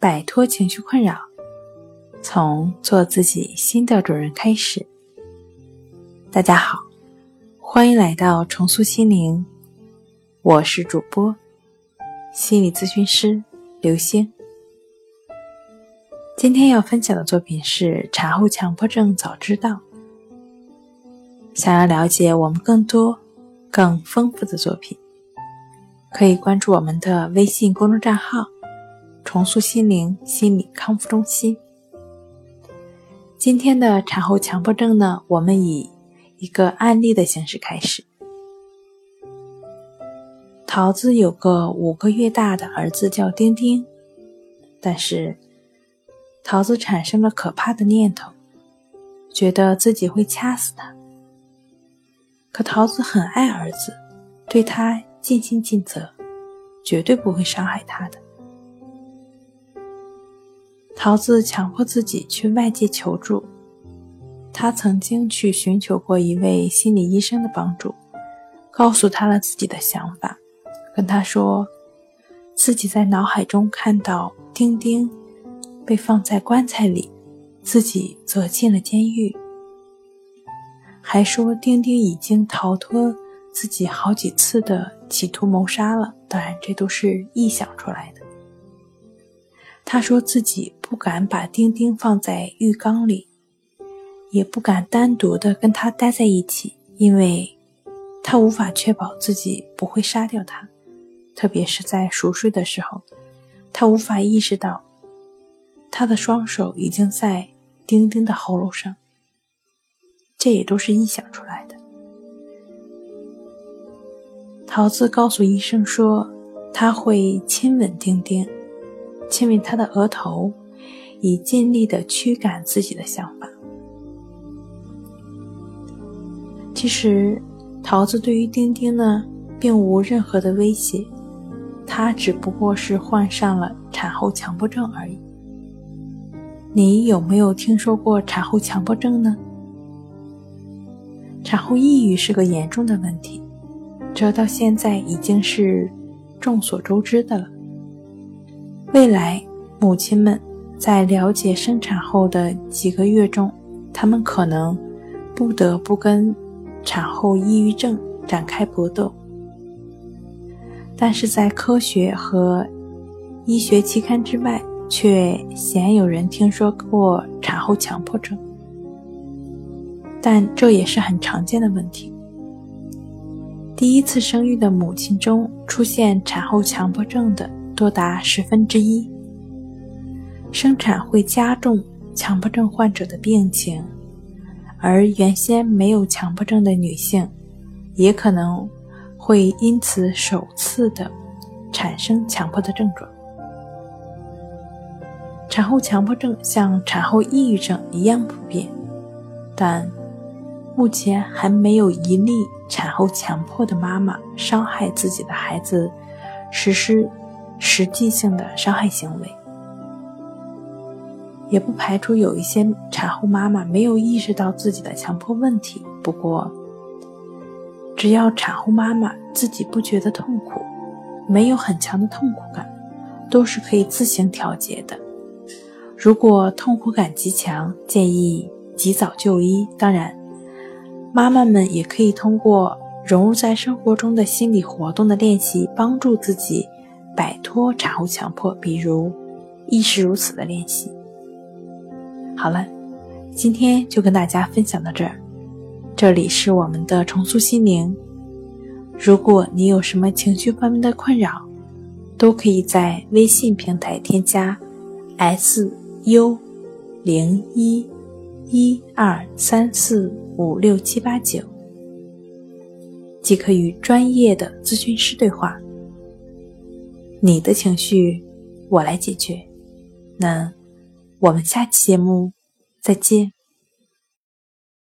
摆脱情绪困扰，从做自己新的主人开始。大家好，欢迎来到重塑心灵，我是主播心理咨询师刘星。今天要分享的作品是产后强迫症早知道。想要了解我们更多、更丰富的作品，可以关注我们的微信公众账号“重塑心灵心理康复中心”。今天的产后强迫症呢，我们以一个案例的形式开始。桃子有个五个月大的儿子叫丁丁，但是桃子产生了可怕的念头，觉得自己会掐死他。可桃子很爱儿子，对他尽心尽责，绝对不会伤害他的。桃子强迫自己去外界求助，他曾经去寻求过一位心理医生的帮助，告诉他了自己的想法，跟他说自己在脑海中看到丁丁被放在棺材里，自己则进了监狱。还说丁丁已经逃脱自己好几次的企图谋杀了，当然这都是臆想出来的。他说自己不敢把丁丁放在浴缸里，也不敢单独的跟他待在一起，因为他无法确保自己不会杀掉他，特别是在熟睡的时候，他无法意识到他的双手已经在丁丁的喉咙上。这也都是臆想出来的。桃子告诉医生说，他会亲吻丁丁，亲吻他的额头，以尽力的驱赶自己的想法。其实，桃子对于丁丁呢，并无任何的威胁，他只不过是患上了产后强迫症而已。你有没有听说过产后强迫症呢？产后抑郁是个严重的问题，这到现在已经是众所周知的了。未来母亲们在了解生产后的几个月中，她们可能不得不跟产后抑郁症展开搏斗。但是在科学和医学期刊之外，却鲜有人听说过产后强迫症。但这也是很常见的问题。第一次生育的母亲中出现产后强迫症的多达十分之一。生产会加重强迫症患者的病情，而原先没有强迫症的女性，也可能会因此首次的产生强迫的症状。产后强迫症像产后抑郁症一样普遍，但。目前还没有一例产后强迫的妈妈伤害自己的孩子，实施实际性的伤害行为，也不排除有一些产后妈妈没有意识到自己的强迫问题。不过，只要产后妈妈自己不觉得痛苦，没有很强的痛苦感，都是可以自行调节的。如果痛苦感极强，建议及早就医。当然。妈妈们也可以通过融入在生活中的心理活动的练习，帮助自己脱产后强迫，比如亦是如此的练习。好了，今天就跟大家分享到这儿。这里是我们的重塑心灵。如果你有什么情绪方面的困扰，都可以在微信平台添加 “s u 零一一二三四”。五六七八九，即可与专业的咨询师对话。你的情绪，我来解决。那我们下期节目再见。